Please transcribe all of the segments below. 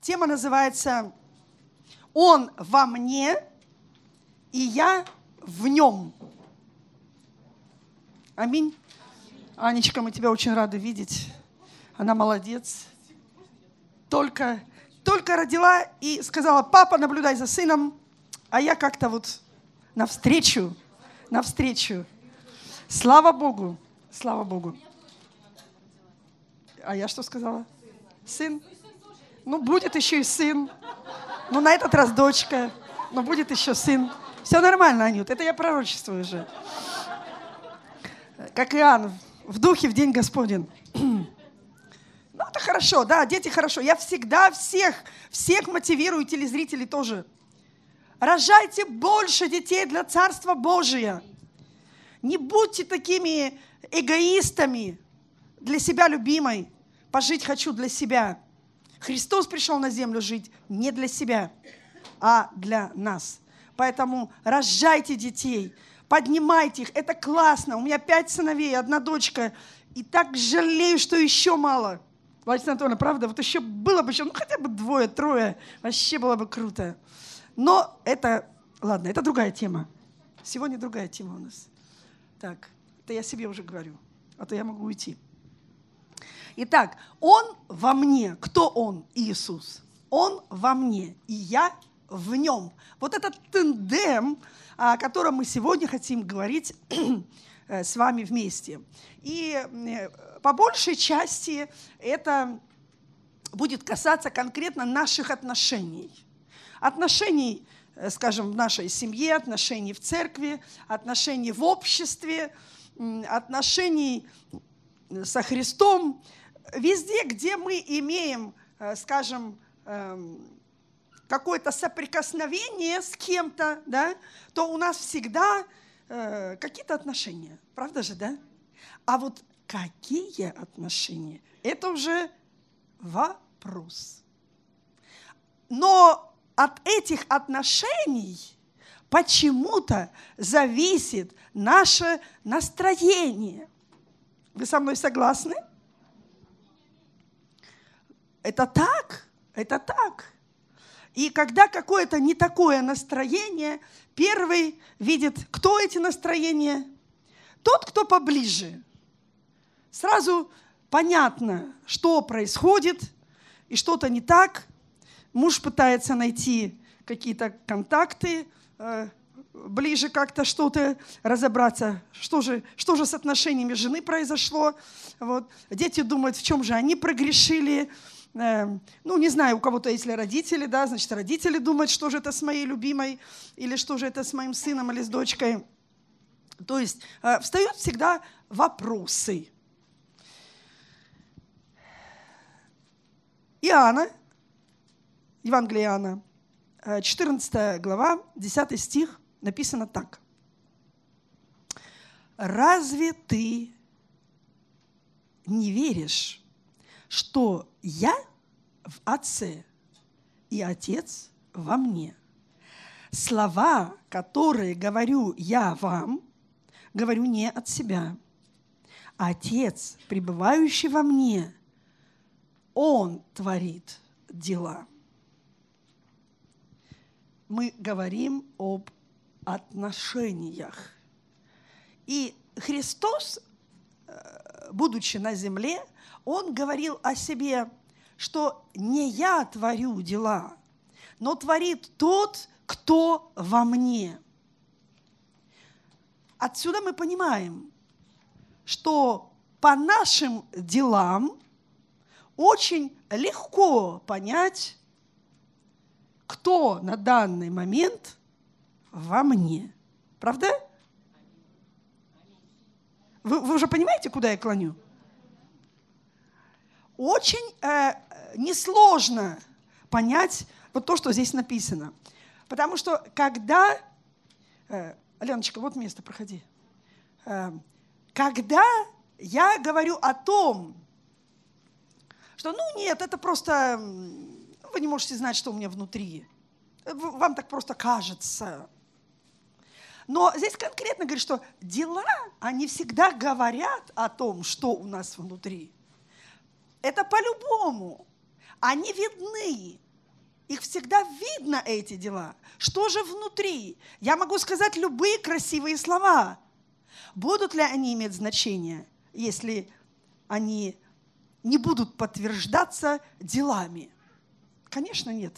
Тема называется «Он во мне, и я в нем». Аминь. Анечка, мы тебя очень рады видеть. Она молодец. Только, только родила и сказала, папа, наблюдай за сыном. А я как-то вот навстречу, навстречу. Слава Богу, слава Богу. А я что сказала? Сын. Ну, будет еще и сын. Ну, на этот раз дочка. Но будет еще сын. Все нормально, Анют. Это я пророчествую уже. Как Иоанн, в духе в день Господень. Ну, это хорошо, да, дети хорошо. Я всегда всех, всех мотивирую, телезрителей тоже. Рожайте больше детей для Царства Божия. Не будьте такими эгоистами для себя любимой. Пожить хочу для себя. Христос пришел на землю жить не для себя, а для нас. Поэтому рожайте детей, поднимайте их. Это классно. У меня пять сыновей, одна дочка. И так жалею, что еще мало. Владимир Анатольевна, правда, вот еще было бы еще, ну хотя бы двое, трое, вообще было бы круто. Но это, ладно, это другая тема. Сегодня другая тема у нас. Так, это я себе уже говорю, а то я могу уйти. Итак, Он во мне. Кто Он? Иисус. Он во мне, и я в нем. Вот этот тендем, о котором мы сегодня хотим говорить э, с вами вместе. И э, по большей части это будет касаться конкретно наших отношений. Отношений, э, скажем, в нашей семье, отношений в церкви, отношений в обществе, отношений со Христом, везде, где мы имеем, э, скажем, эм, какое-то соприкосновение с кем-то, да, то у нас всегда э, какие-то отношения. Правда же, да? А вот какие отношения? Это уже вопрос. Но от этих отношений почему-то зависит наше настроение. Вы со мной согласны? Это так, это так. И когда какое-то не такое настроение, первый видит, кто эти настроения? Тот, кто поближе. Сразу понятно, что происходит, и что-то не так. Муж пытается найти какие-то контакты, э, ближе как-то что-то разобраться, что же, что же с отношениями жены произошло. Вот. Дети думают, в чем же они прогрешили, ну, не знаю, у кого-то, если родители, да, значит, родители думают, что же это с моей любимой, или что же это с моим сыном или с дочкой. То есть э, встают всегда вопросы. Иоанна, Евангелие Иоанна, 14 э, глава, 10 стих, написано так. «Разве ты не веришь, что я в Отце и Отец во мне. Слова, которые говорю я вам, говорю не от себя. Отец, пребывающий во мне, Он творит дела. Мы говорим об отношениях. И Христос, э, будучи на земле, он говорил о себе, что не я творю дела, но творит тот, кто во мне. Отсюда мы понимаем, что по нашим делам очень легко понять, кто на данный момент во мне. Правда? Вы, вы уже понимаете, куда я клоню? Очень э, несложно понять вот то, что здесь написано. Потому что когда... Э, Аленочка, вот место, проходи. Э, когда я говорю о том, что, ну нет, это просто... Вы не можете знать, что у меня внутри. Вам так просто кажется. Но здесь конкретно говорит, что дела, они всегда говорят о том, что у нас внутри. Это по-любому. Они видны их всегда видно, эти дела. Что же внутри? Я могу сказать любые красивые слова. Будут ли они иметь значение, если они не будут подтверждаться делами? Конечно, нет.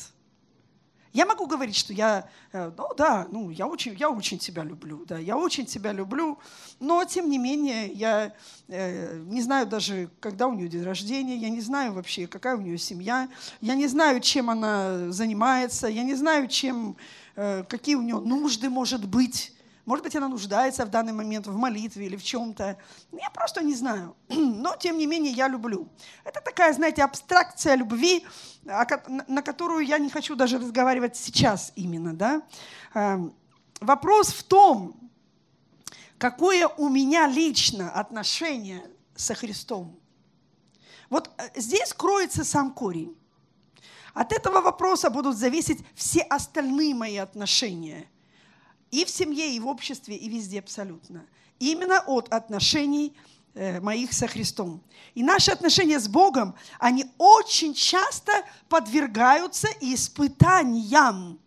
Я могу говорить, что я, э, ну да, ну я очень, я очень тебя люблю, да, я очень тебя люблю, но тем не менее я э, не знаю даже, когда у нее день рождения, я не знаю вообще, какая у нее семья, я не знаю, чем она занимается, я не знаю, чем, э, какие у нее нужды, может быть. Может быть, она нуждается в данный момент в молитве или в чем-то. Я просто не знаю. Но, тем не менее, я люблю. Это такая, знаете, абстракция любви, на которую я не хочу даже разговаривать сейчас именно. Да? Эм, вопрос в том, какое у меня лично отношение со Христом. Вот э, здесь кроется сам корень. От этого вопроса будут зависеть все остальные мои отношения – и в семье, и в обществе, и везде абсолютно. Именно от отношений э, моих со Христом. И наши отношения с Богом, они очень часто подвергаются испытаниям.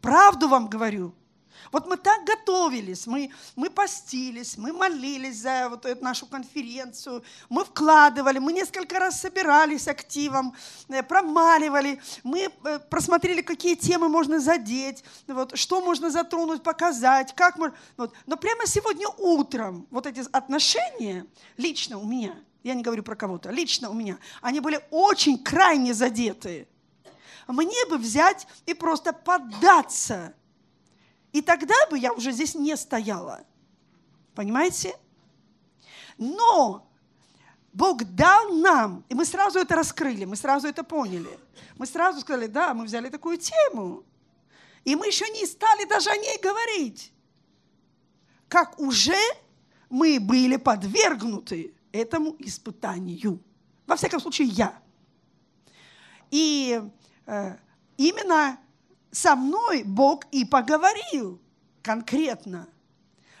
Правду вам говорю. Вот мы так готовились, мы, мы постились, мы молились за вот эту нашу конференцию, мы вкладывали, мы несколько раз собирались активом, э, промаливали, мы э, просмотрели, какие темы можно задеть, вот, что можно затронуть, показать, как можно. Вот. Но прямо сегодня утром вот эти отношения лично у меня, я не говорю про кого-то, лично у меня, они были очень крайне задеты. Мне бы взять и просто поддаться – и тогда бы я уже здесь не стояла. Понимаете? Но Бог дал нам, и мы сразу это раскрыли, мы сразу это поняли. Мы сразу сказали, да, мы взяли такую тему. И мы еще не стали даже о ней говорить. Как уже мы были подвергнуты этому испытанию. Во всяком случае, я. И э, именно со мной Бог и поговорил конкретно.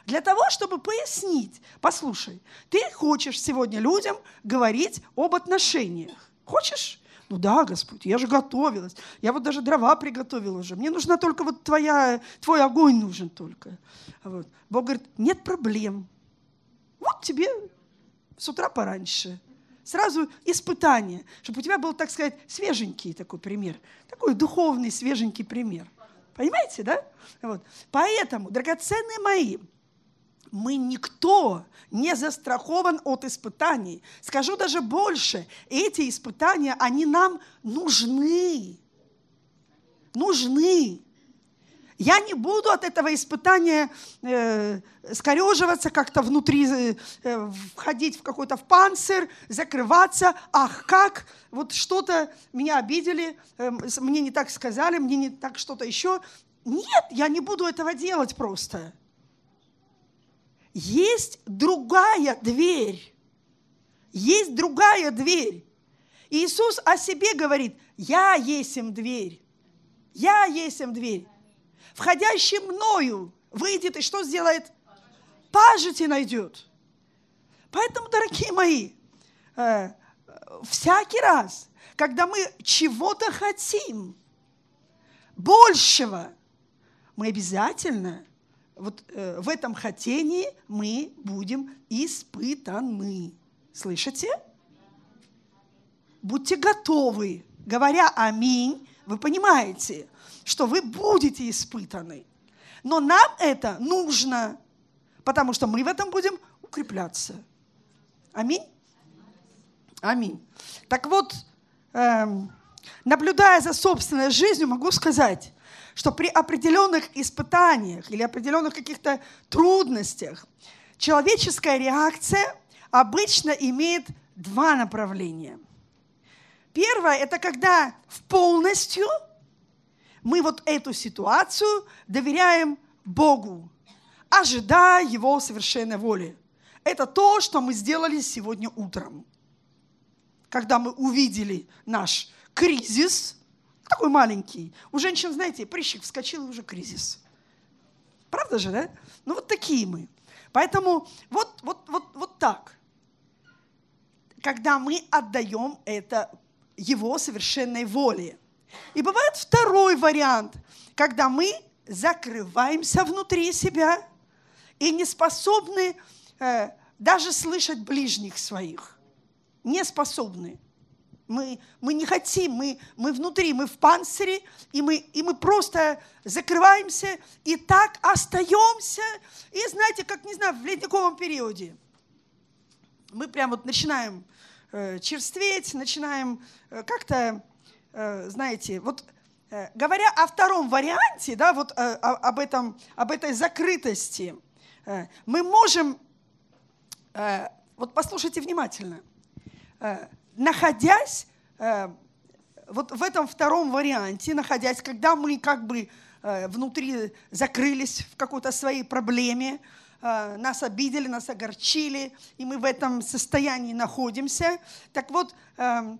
Для того, чтобы пояснить, послушай, ты хочешь сегодня людям говорить об отношениях. Хочешь? Ну да, Господь, я же готовилась. Я вот даже дрова приготовила уже. Мне нужна только вот твоя, твой огонь нужен только. Вот. Бог говорит, нет проблем. Вот тебе с утра пораньше сразу испытание, чтобы у тебя был, так сказать, свеженький такой пример, такой духовный свеженький пример. Понимаете, да? Вот. Поэтому, драгоценные мои, мы никто не застрахован от испытаний. Скажу даже больше, эти испытания, они нам нужны. Нужны. Я не буду от этого испытания э, скореживаться, как-то внутри э, э, входить в какой-то в панцирь, закрываться. Ах, как, вот что-то меня обидели, э, мне не так сказали, мне не так что-то еще. Нет, я не буду этого делать просто. Есть другая дверь. Есть другая дверь. Иисус о себе говорит, я есть им дверь. Я есть им дверь входящий мною выйдет и что сделает? Пажити найдет. Поэтому, дорогие мои, э, всякий раз, когда мы чего-то хотим, большего, мы обязательно вот э, в этом хотении мы будем испытаны. Слышите? Будьте готовы. Говоря аминь, вы понимаете, что вы будете испытаны. Но нам это нужно, потому что мы в этом будем укрепляться. Аминь? Аминь. Так вот, эм, наблюдая за собственной жизнью, могу сказать, что при определенных испытаниях или определенных каких-то трудностях человеческая реакция обычно имеет два направления. Первое – это когда в полностью – мы вот эту ситуацию доверяем Богу, ожидая Его совершенной воли. Это то, что мы сделали сегодня утром. Когда мы увидели наш кризис, такой маленький. У женщин, знаете, прыщик вскочил, и уже кризис. Правда же, да? Ну вот такие мы. Поэтому вот, вот, вот, вот так. Когда мы отдаем это Его совершенной воле – И бывает второй вариант, когда мы закрываемся внутри себя и не способны э, даже слышать ближних своих. Не способны. Мы, мы не хотим, мы, мы внутри, мы в панцире, и мы, и мы просто закрываемся, и так остаемся. И знаете, как, не знаю, в ледниковом периоде. Мы прям вот начинаем э, черстветь, начинаем э, как-то, знаете, вот э, говоря о втором варианте, да, вот э, об, этом, об этой закрытости, э, мы можем, э, вот послушайте внимательно, э, находясь э, вот в этом втором варианте, находясь, когда мы как бы э, внутри закрылись в какой-то своей проблеме, э, нас обидели, нас огорчили, и мы в этом состоянии находимся. Так вот, эм,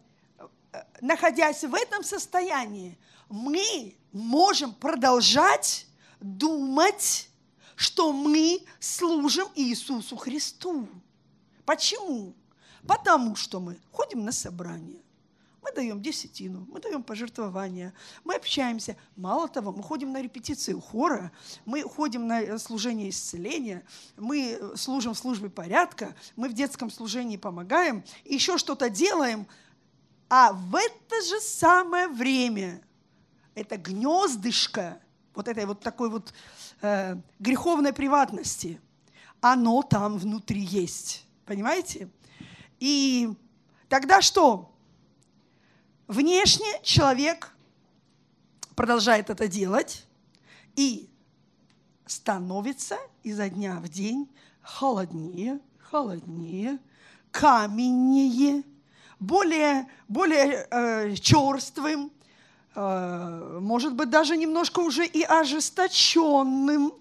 находясь в этом состоянии, мы можем продолжать думать, что мы служим Иисусу Христу. Почему? Потому что мы ходим на собрание, мы даем десятину, мы даем пожертвования, мы общаемся. Мало того, мы ходим на репетицию хора, мы ходим на служение исцеления, мы служим в службе порядка, мы в детском служении помогаем, еще что-то делаем. А в это же самое время это гнездышко вот этой вот такой вот э, греховной приватности, оно там внутри есть. Понимаете? И тогда что? Внешне человек продолжает это делать и становится изо дня в день холоднее, холоднее, каменнее, более, более э, черствым, э, может быть, даже немножко уже и ожесточенным.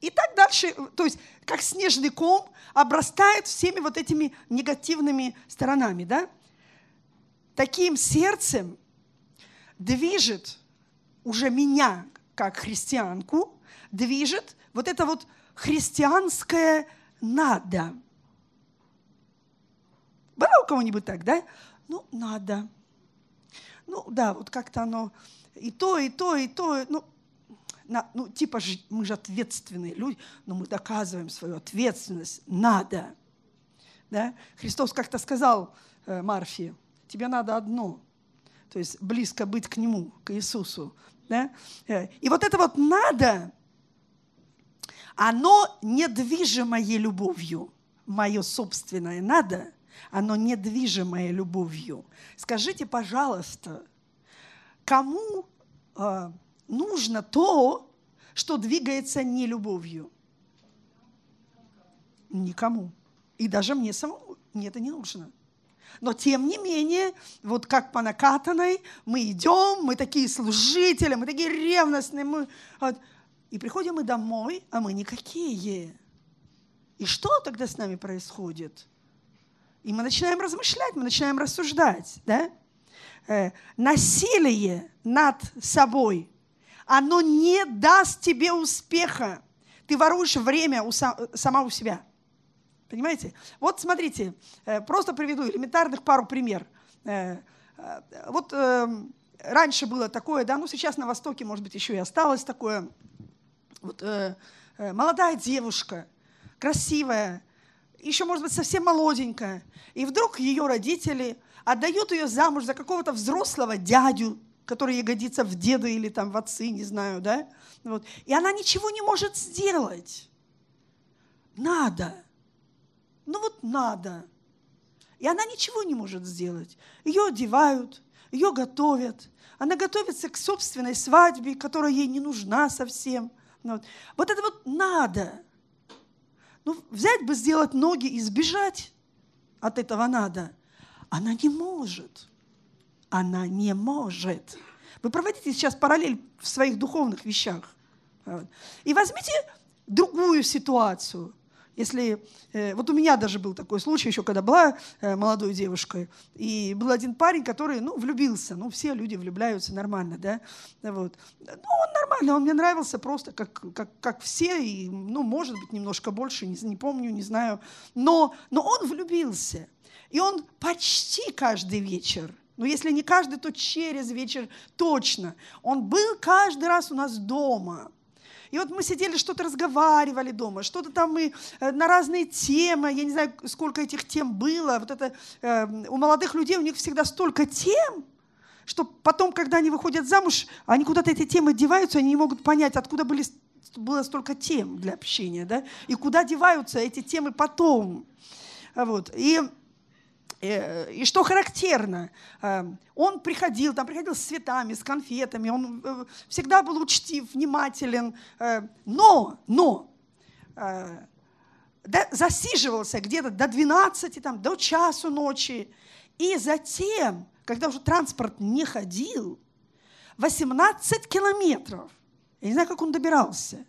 И так дальше, то есть как снежный ком обрастает всеми вот этими негативными сторонами, да? Таким сердцем движет уже меня, как христианку, движет вот это вот христианское «надо». Было у кого-нибудь так, да? Ну, надо. Ну, да, вот как-то оно и то, и то, и то. Ну, на, ну, типа же, мы же ответственные люди, но мы доказываем свою ответственность. Надо. Да? Христос как-то сказал э, Марфе, тебе надо одно, то есть близко быть к Нему, к Иисусу. Да? Э, и вот это вот надо, оно недвижимое любовью. Мое собственное надо, оно недвижимое любовью. Скажите, пожалуйста, кому э, нужно то, что двигается не любовью. Никому. И даже мне самому мне это не нужно. Но тем не менее, вот как по накатанной, мы идем, мы такие служители, мы такие ревностные, мы, вот, и приходим мы домой, а мы никакие. И что тогда с нами происходит? И мы начинаем размышлять, мы начинаем рассуждать. Да? Э, насилие над собой оно не даст тебе успеха. Ты воруешь время у сам, сама у себя. Понимаете? Вот смотрите, э, просто приведу элементарных пару пример. Э, э, вот эм, раньше было такое, да, ну сейчас на Востоке, может быть, еще и осталось такое. Вот, молодая девушка, красивая, еще, может быть, совсем молоденькая, и вдруг ее родители отдают ее замуж за какого-то взрослого дядю, который ей годится в деды или там в отцы, не знаю, да? Вот. И она ничего не может сделать. Надо. Ну вот надо. И она ничего не может сделать. Ее одевают, ее готовят. Она готовится к собственной свадьбе, которая ей не нужна совсем. Вот, вот это вот надо. Ну, взять бы, сделать ноги и сбежать от этого надо. Она не может она не может. Вы проводите сейчас параллель в своих духовных вещах. И возьмите другую ситуацию. Если, э, вот у меня даже был такой случай, еще когда была э, молодой девушкой, и был один парень, который, ну, влюбился, ну, все люди влюбляются нормально, да, вот. Ну, он нормально, он мне нравился просто как, как, как все, и, ну, может быть, немножко больше, не, не помню, не знаю, но, но он влюбился, и он почти каждый вечер Ну, если не каждый, то через вечер точно. Он был каждый раз у нас дома. И вот мы сидели, что-то разговаривали дома, что-то там мы э, на разные темы, я не знаю, сколько этих тем было. Вот это э, у молодых людей у них всегда столько тем, что потом, когда они выходят замуж, они куда-то эти темы деваются, они не могут понять, откуда были, было столько тем для общения, да, и куда деваются эти темы потом. Вот. И и что характерно, э, он приходил, там приходил с цветами, с конфетами, он э, всегда был учтив, внимателен, но, но, засиживался где-то до 12, там, до часу ночи, и затем, когда уже транспорт не ходил, 18 километров, я не знаю, как он добирался,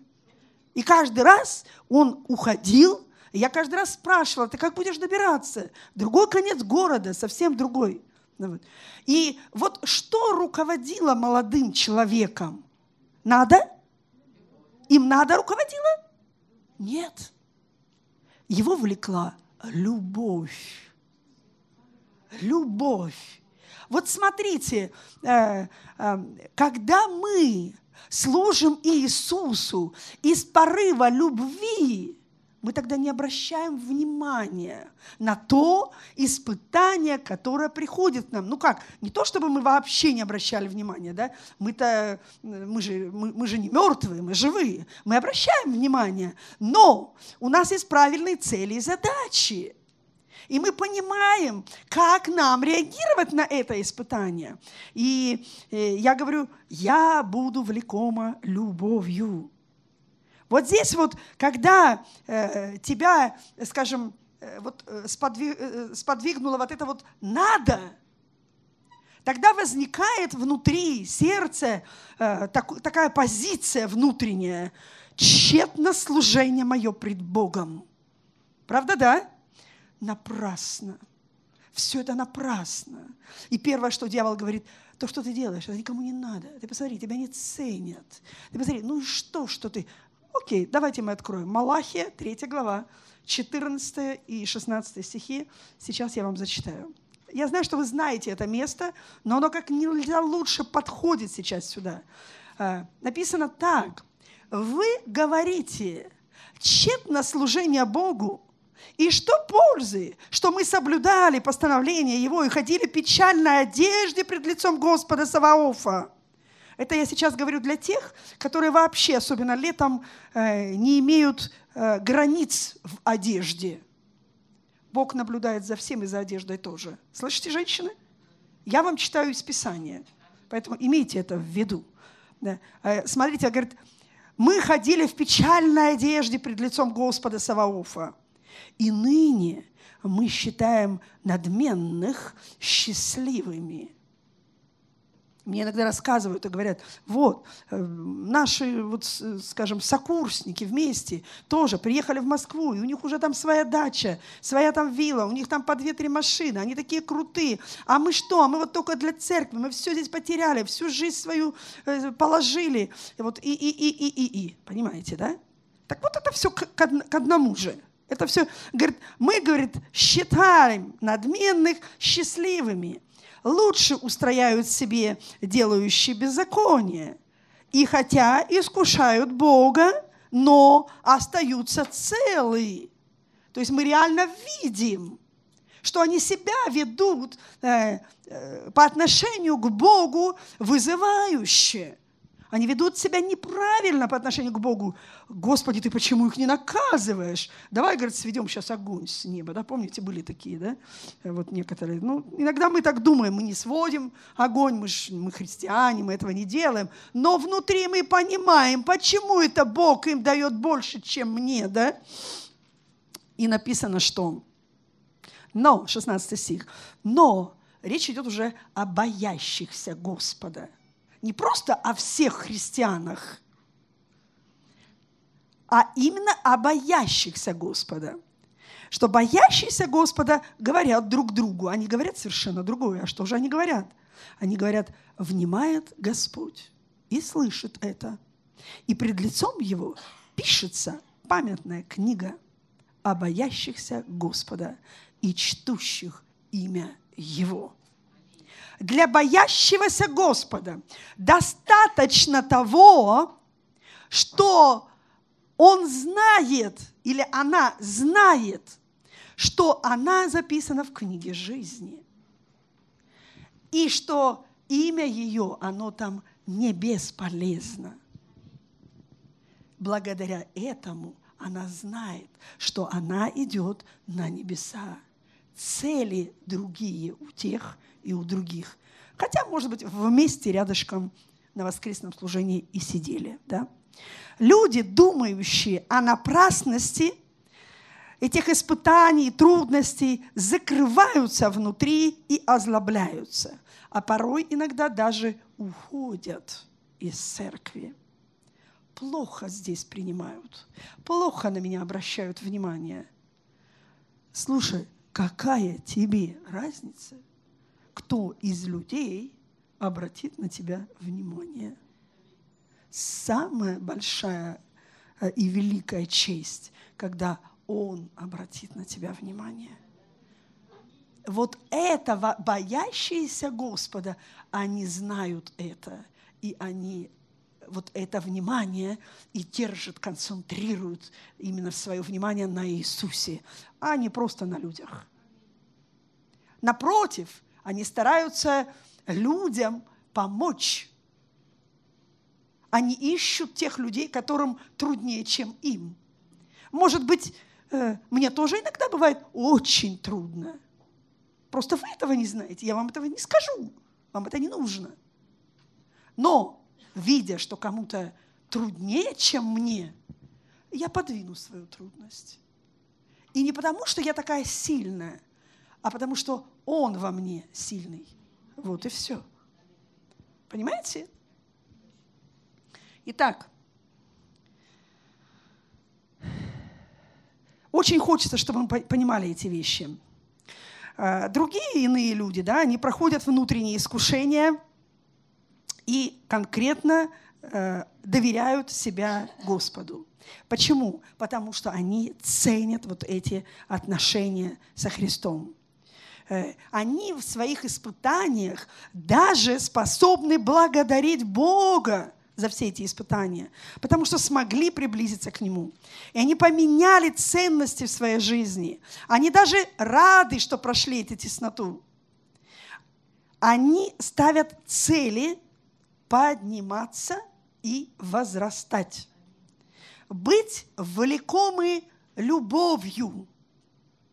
и каждый раз он уходил, я каждый раз спрашивала, ты как будешь добираться? Другой конец города, совсем другой. Ну И вот что руководило молодым человеком? Надо? Им надо руководило? Нет. Его влекла любовь. Любовь. Вот смотрите, э, э, когда мы служим Иисусу из порыва любви, мы тогда не обращаем внимания на то испытание, которое приходит к нам. Ну как, не то, чтобы мы вообще не обращали внимания, да? Мы-то, мы же, мы, мы же не мертвые, мы живые. Мы обращаем внимание, но у нас есть правильные цели и задачи. И мы понимаем, как нам реагировать на это испытание. И э, я говорю, я буду влекома любовью. Вот здесь вот, когда э, тебя, скажем, э, вот э, сподвиг, э, сподвигнуло вот это вот «надо», тогда возникает внутри сердца э, так, такая позиция внутренняя «тщетно служение мое пред Богом». Правда, да? Напрасно. Все это напрасно. И первое, что дьявол говорит, то, что ты делаешь, это никому не надо. Ты посмотри, тебя не ценят. Ты посмотри, ну что, что ты? Окей, давайте мы откроем. Малахия, 3 глава, 14 и 16 стихи. Сейчас я вам зачитаю. Я знаю, что вы знаете это место, но оно как нельзя лучше подходит сейчас сюда. А, написано так. Вы говорите, тщетно служение Богу, и что пользы, что мы соблюдали постановление Его и ходили в печальной одежде пред лицом Господа Саваофа? Это я сейчас говорю для тех, которые вообще, особенно летом, э, не имеют э, границ в одежде. Бог наблюдает за всем и за одеждой тоже. Слышите, женщины? Я вам читаю из Писания, поэтому имейте это в виду. Да. Э, смотрите, говорит, мы ходили в печальной одежде пред лицом Господа Саваофа, и ныне мы считаем надменных счастливыми. Мне иногда рассказывают и говорят, вот, э, наши, вот, скажем, сокурсники вместе тоже приехали в Москву, и у них уже там своя дача, своя там вилла, у них там по две-три машины, они такие крутые. А мы что? А мы вот только для церкви, мы все здесь потеряли, всю жизнь свою э, положили. И вот и, и, и, и, и, и. Понимаете, да? Так вот это все к, одному же. Это все, говорит, мы, говорит, считаем надменных счастливыми лучше устрояют себе делающие беззаконие. И хотя искушают Бога, но остаются целы. То есть мы реально видим, что они себя ведут э, э, по отношению к Богу вызывающе. Они ведут себя неправильно по отношению к Богу. Господи, ты почему их не наказываешь? Давай, говорит, сведем сейчас огонь с неба. Да, помните, были такие, да? Вот некоторые. Ну, иногда мы так думаем, мы не сводим огонь, мы, ж, мы христиане, мы этого не делаем. Но внутри мы понимаем, почему это Бог им дает больше, чем мне, да? И написано, что но, 16 стих, но речь идет уже о боящихся Господа – не просто о всех христианах, а именно о боящихся Господа. Что боящиеся Господа говорят друг другу. Они говорят совершенно другое. А что же они говорят? Они говорят, внимает Господь и слышит это. И пред лицом Его пишется памятная книга о боящихся Господа и чтущих имя Его. Для боящегося Господа достаточно того, что он знает или она знает, что она записана в книге жизни. И что имя ее, оно там не бесполезно. Благодаря этому она знает, что она идет на небеса. Цели другие у тех и у других. Хотя, может быть, вместе рядышком на воскресном служении и сидели. Да? Люди, думающие о напрасности этих испытаний, трудностей, закрываются внутри и озлобляются, а порой иногда даже уходят из церкви. Плохо здесь принимают, плохо на меня обращают внимание. Слушай, какая тебе разница, кто из людей обратит на тебя внимание? Самая большая э, и великая честь, когда Он обратит на тебя внимание. Вот этого боящиеся Господа, они знают это, и они вот это внимание и держат, концентрируют именно свое внимание на Иисусе, а не просто на людях. Напротив, они стараются людям помочь. Они ищут тех людей, которым труднее, чем им. Может быть, э, мне тоже иногда бывает очень трудно. Просто вы этого не знаете, я вам этого не скажу, вам это не нужно. Но, видя, что кому-то труднее, чем мне, я подвину свою трудность. И не потому, что я такая сильная, а потому, что Он во мне сильный. Вот и все. Понимаете? Итак, очень хочется, чтобы мы понимали эти вещи. А, другие иные люди, да, они проходят внутренние искушения и конкретно э, доверяют себя Господу. Почему? Потому что они ценят вот эти отношения со Христом. Э, они в своих испытаниях даже способны благодарить Бога за все эти испытания, потому что смогли приблизиться к Нему. И они поменяли ценности в своей жизни. Они даже рады, что прошли эти тесноту. Они ставят цели подниматься и возрастать. Быть влекомы любовью,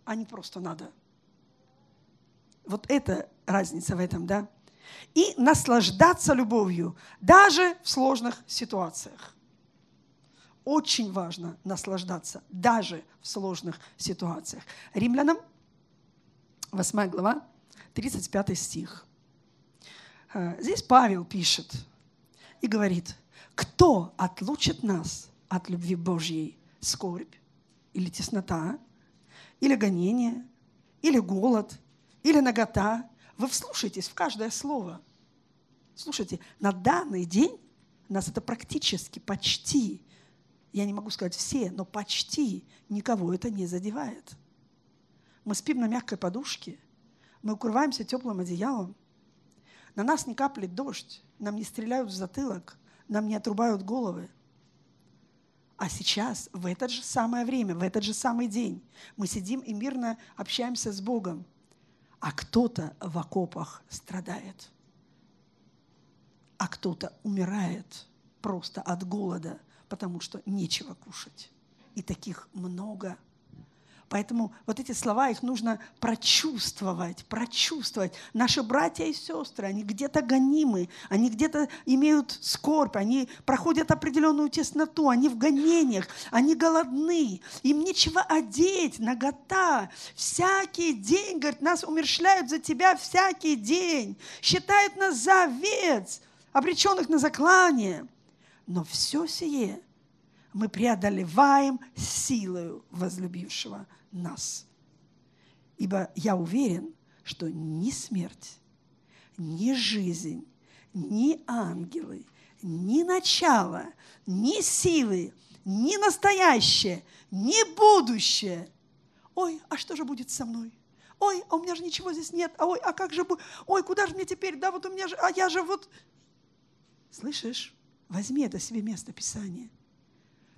а не просто надо вот это разница в этом, да? И наслаждаться любовью, даже в сложных ситуациях. Очень важно наслаждаться, даже в сложных ситуациях. Римлянам, 8 глава, 35 стих. Э, здесь Павел пишет и говорит, кто отлучит нас от любви Божьей? Скорбь или теснота, или гонение, или голод – или нагота. Вы вслушайтесь в каждое слово. Слушайте, на данный день нас это практически, почти, я не могу сказать все, но почти никого это не задевает. Мы спим на мягкой подушке, мы укрываемся теплым одеялом, на нас не каплет дождь, нам не стреляют в затылок, нам не отрубают головы. А сейчас, в это же самое время, в этот же самый день, мы сидим и мирно общаемся с Богом – а кто-то в окопах страдает, а кто-то умирает просто от голода, потому что нечего кушать. И таких много – Поэтому вот эти слова, их нужно прочувствовать, прочувствовать. Наши братья и сестры, они где-то гонимы, они где-то имеют скорбь, они проходят определенную тесноту, они в гонениях, они голодны, им нечего одеть, нагота. Всякий день, говорит, нас умершляют за тебя всякий день, считают нас за обреченных на заклание. Но все сие мы преодолеваем силою возлюбившего нас. Ибо я уверен, что ни смерть, ни жизнь, ни ангелы, ни начало, ни силы, ни настоящее, ни будущее. Ой, а что же будет со мной? ой, а у меня же ничего здесь нет, а ой, а как же, ой, куда же мне теперь, да, вот у меня же, а я же вот... Слышишь? Возьми это себе место Писания.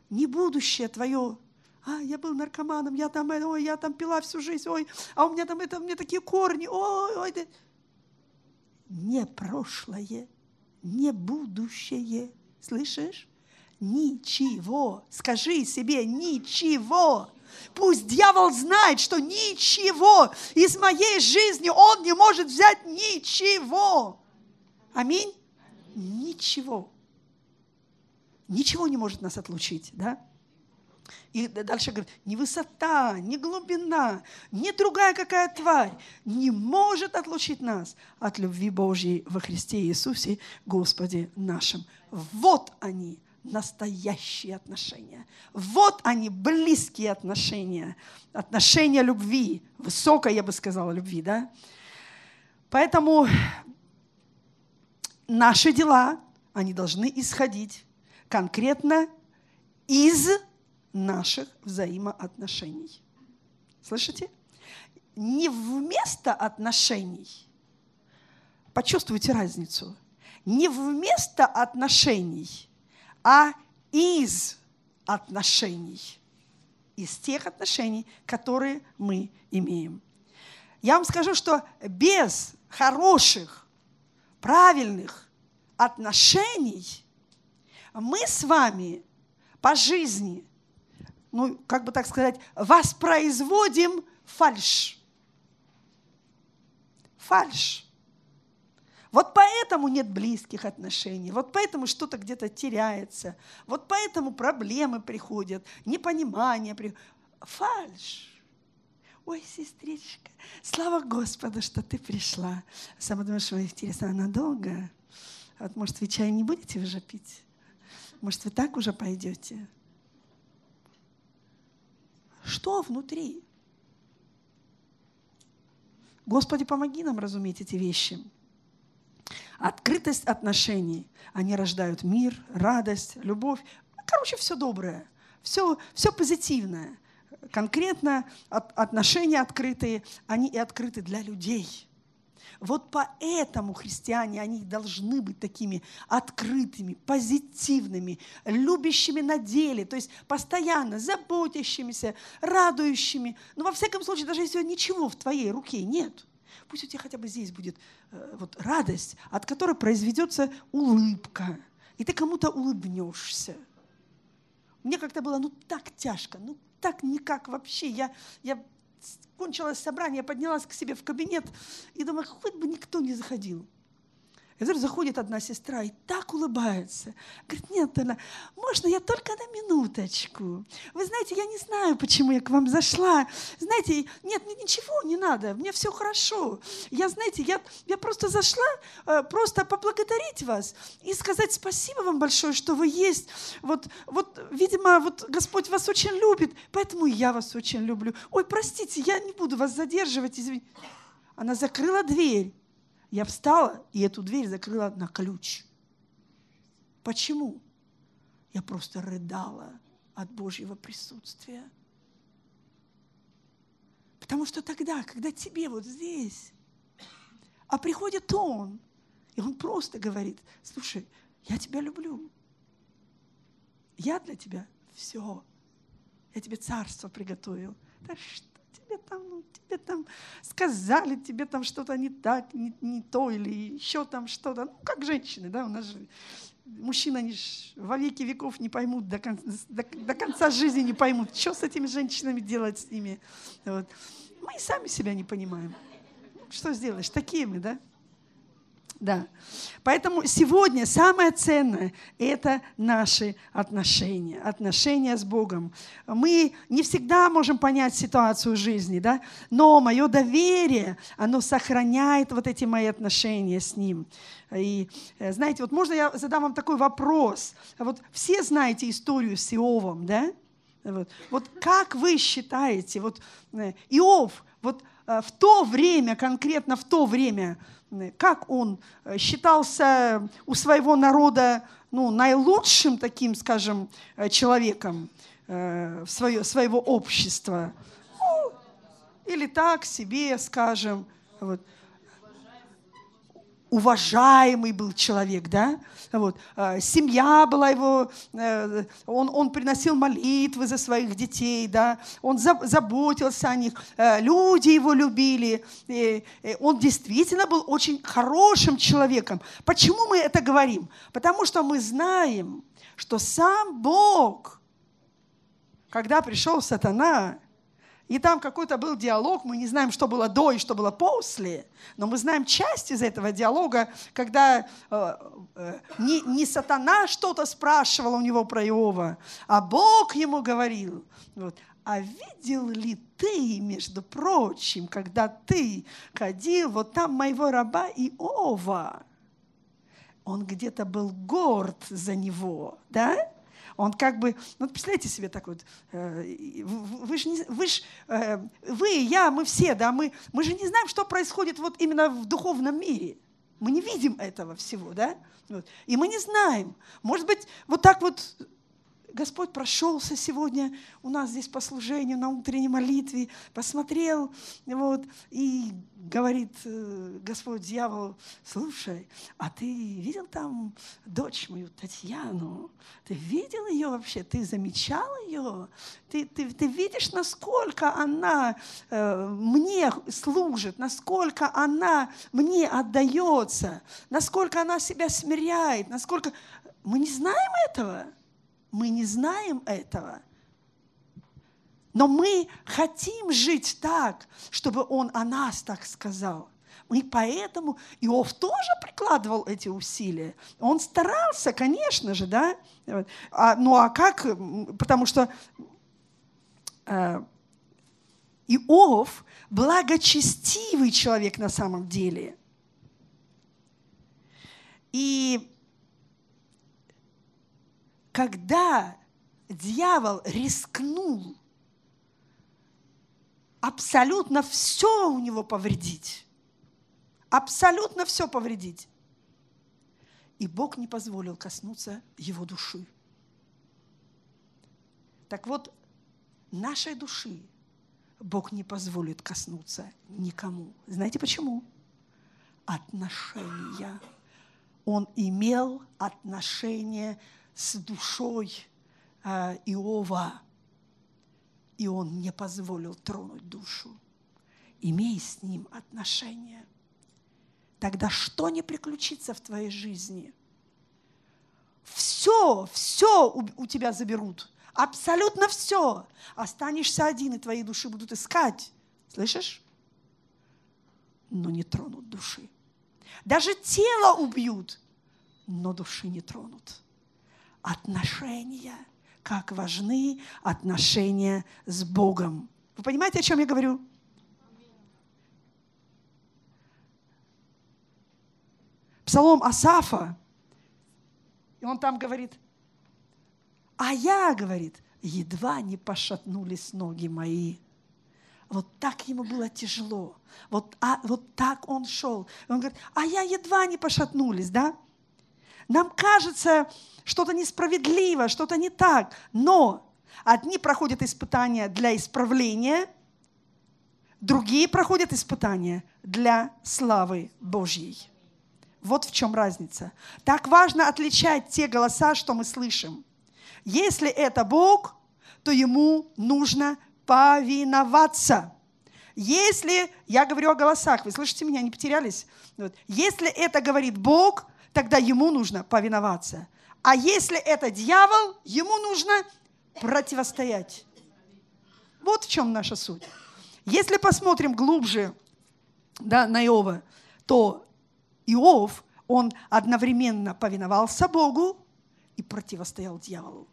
Не будущее твое, а, я был наркоманом, я там, ой, я там пила всю жизнь, ой, а у меня там это, у меня такие корни, ой, ой. Да. Не прошлое, не будущее. Слышишь? Ничего. Скажи себе ничего. Пусть дьявол знает, что ничего из моей жизни он не может взять ничего. Аминь. Ничего. Ничего не может нас отлучить, да? И дальше говорит, ни высота, ни глубина, ни другая какая тварь не может отлучить нас от любви Божьей во Христе Иисусе, Господе нашим. Вот они, настоящие отношения. Вот они, близкие отношения. Отношения любви. Высокой, я бы сказала, любви, да? Поэтому наши дела, они должны исходить конкретно из наших взаимоотношений. Слышите? Не вместо отношений. Почувствуйте разницу. Не вместо отношений, а из отношений. Из тех отношений, которые мы имеем. Я вам скажу, что без хороших, правильных отношений мы с вами по жизни ну, как бы так сказать, воспроизводим фальш. Фальш. Вот поэтому нет близких отношений, вот поэтому что-то где-то теряется, вот поэтому проблемы приходят, непонимание приходит. Фальш. Ой, сестричка, слава Господу, что ты пришла. Сама думаешь, ой, интересно, она долго? Вот, может, вы чай не будете уже пить? Может, вы так уже пойдете? Что внутри? Господи, помоги нам разуметь эти вещи. Открытость отношений. Они рождают мир, радость, любовь. Короче, все доброе, все, все позитивное. Конкретно отношения открытые, они и открыты для людей – вот поэтому христиане, они должны быть такими открытыми, позитивными, любящими на деле, то есть постоянно заботящимися, радующими. Но во всяком случае, даже если ничего в твоей руке нет, пусть у тебя хотя бы здесь будет э, вот радость, от которой произведется улыбка, и ты кому-то улыбнешься. Мне как-то было, ну так тяжко, ну так никак вообще. Я, я кончилось собрание, поднялась к себе в кабинет и думаю, хоть бы никто не заходил. И заходит одна сестра и так улыбается. Говорит, нет, она, можно я только на минуточку? Вы знаете, я не знаю, почему я к вам зашла. Знаете, нет, мне ничего не надо, мне все хорошо. Я, знаете, я, я просто зашла э, просто поблагодарить вас и сказать спасибо вам большое, что вы есть. Вот, вот, видимо, вот Господь вас очень любит, поэтому я вас очень люблю. Ой, простите, я не буду вас задерживать, извините. Она закрыла дверь я встала и эту дверь закрыла на ключ. Почему? Я просто рыдала от Божьего присутствия. Потому что тогда, когда тебе вот здесь, а приходит Он, и Он просто говорит, слушай, я тебя люблю. Я для тебя все. Я тебе царство приготовил. Да что тебе там, ну, тебе там сказали, тебе там что-то не так, не, не то, или еще там что-то. Ну, как женщины, да, у нас же мужчины, они же во веки веков не поймут, до конца, до, до конца жизни не поймут, что с этими женщинами делать с ними. Вот. Мы и сами себя не понимаем. Что сделаешь? Такие мы, да? Да. Поэтому сегодня самое ценное – это наши отношения, отношения с Богом. Мы не всегда можем понять ситуацию жизни, да? но мое доверие, оно сохраняет вот эти мои отношения с Ним. И э, знаете, вот можно я задам вам такой вопрос? Вот все знаете историю с Иовом, да? Вот, вот как вы считаете, вот э, Иов, вот в то время, конкретно в то время, как он э, считался у своего народа ну, наилучшим таким, скажем, э, человеком э, свое, своего общества. Ну, или так себе скажем. Вот уважаемый был человек, да, вот, э, семья была его, э, он, он приносил молитвы за своих детей, да, он заботился о них, э, люди его любили, он действительно был очень хорошим человеком. Почему мы это говорим? Потому что мы знаем, что сам Бог, когда пришел сатана, и там какой-то был диалог, мы не знаем, что было до и что было после, но мы знаем часть из этого диалога, когда э, э, не, не сатана что-то спрашивал у него про Иова, а Бог ему говорил. Вот. А видел ли ты, между прочим, когда ты ходил вот там моего раба Иова? Он где-то был горд за него, да? Он как бы, ну, представляете себе так вот, э, вы же, вы, ж, э, вы, я, мы все, да, мы, мы же не знаем, что происходит вот именно в духовном мире. Мы не видим этого всего, да? Вот. И мы не знаем. Может быть, вот так вот Господь прошелся сегодня у нас здесь по служению на утренней молитве, посмотрел вот, и говорит э, Господь дьявол, слушай, а ты видел там дочь мою Татьяну? Ты видел ее вообще? Ты замечал ее? Ты, ты, ты видишь, насколько она э, мне служит, насколько она мне отдается, насколько она себя смиряет, насколько... Мы не знаем этого. Мы не знаем этого. Но мы хотим жить так, чтобы Он о нас так сказал. И поэтому Иов тоже прикладывал эти усилия. Он старался, конечно же, да. А, ну а как? Потому что э, Иов благочестивый человек на самом деле. И когда дьявол рискнул абсолютно все у него повредить, абсолютно все повредить, и Бог не позволил коснуться его души. Так вот, нашей души Бог не позволит коснуться никому. Знаете почему? Отношения. Он имел отношения с душой э, Иова, и он не позволил тронуть душу. Имей с ним отношения. Тогда что не приключится в твоей жизни? Все, все у, у тебя заберут. Абсолютно все. Останешься один, и твои души будут искать. Слышишь? Но не тронут души. Даже тело убьют, но души не тронут отношения, как важны отношения с Богом. Вы понимаете, о чем я говорю? Псалом Асафа, и он там говорит, а я, говорит, едва не пошатнулись ноги мои. Вот так ему было тяжело. Вот, а, вот так он шел. Он говорит, а я едва не пошатнулись, да? Нам кажется, что-то несправедливо, что-то не так. Но одни проходят испытания для исправления, другие проходят испытания для славы Божьей. Вот в чем разница. Так важно отличать те голоса, что мы слышим. Если это Бог, то ему нужно повиноваться. Если, я говорю о голосах, вы слышите меня, не потерялись? Вот. Если это говорит Бог, тогда ему нужно повиноваться. А если это дьявол, ему нужно противостоять. Вот в чем наша суть. Если посмотрим глубже да, на Иова, то Иов, он одновременно повиновался Богу и противостоял дьяволу.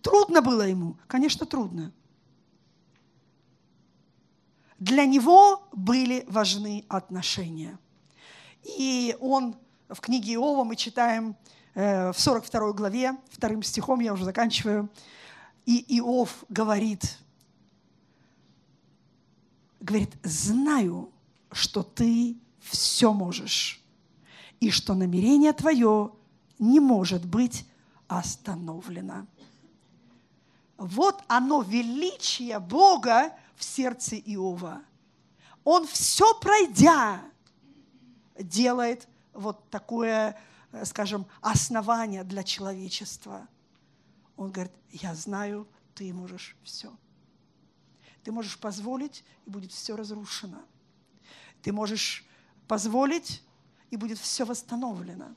Трудно было ему? Конечно, трудно. Для него были важны отношения. И он в книге Иова мы читаем Э, в 42 главе, вторым стихом я уже заканчиваю, и Иов говорит, говорит, знаю, что ты все можешь, и что намерение твое не может быть остановлено. Вот оно величие Бога в сердце Иова. Он все пройдя, делает вот такое, э, скажем, основание для человечества. Он говорит, я знаю, ты можешь все. Ты можешь позволить, и будет все разрушено. Ты можешь позволить, и будет все восстановлено.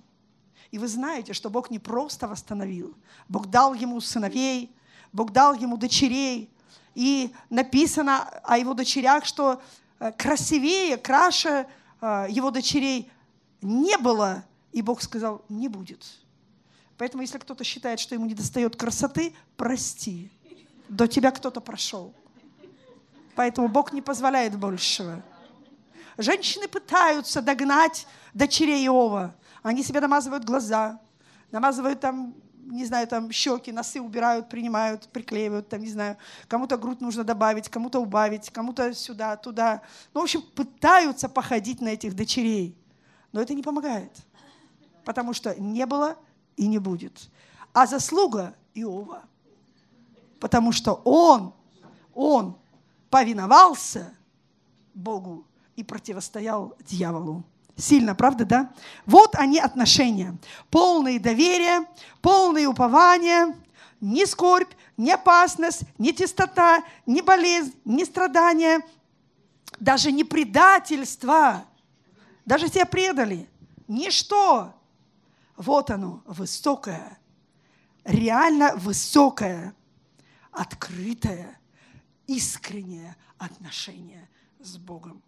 И вы знаете, что Бог не просто восстановил. Бог дал ему сыновей, Бог дал ему дочерей. И написано о его дочерях, что э, красивее, краше э, его дочерей не было. И Бог сказал, не будет. Поэтому, если кто-то считает, что ему не достает красоты, прости. До тебя кто-то прошел. Поэтому Бог не позволяет большего. Женщины пытаются догнать дочерей Иова. Они себе намазывают глаза, намазывают там, не знаю, там щеки, носы убирают, принимают, приклеивают, там, не знаю, кому-то грудь нужно добавить, кому-то убавить, кому-то сюда, туда. Ну, в общем, пытаются походить на этих дочерей. Но это не помогает, потому что не было и не будет. А заслуга Иова, потому что он, он повиновался Богу и противостоял дьяволу. Сильно, правда, да? Вот они отношения. Полные доверия, полные упования, ни скорбь, ни опасность, ни тестота, ни болезнь, ни страдания, даже не предательство, даже тебя предали, ничто. Вот оно, высокое, реально высокое, открытое, искреннее отношение с Богом.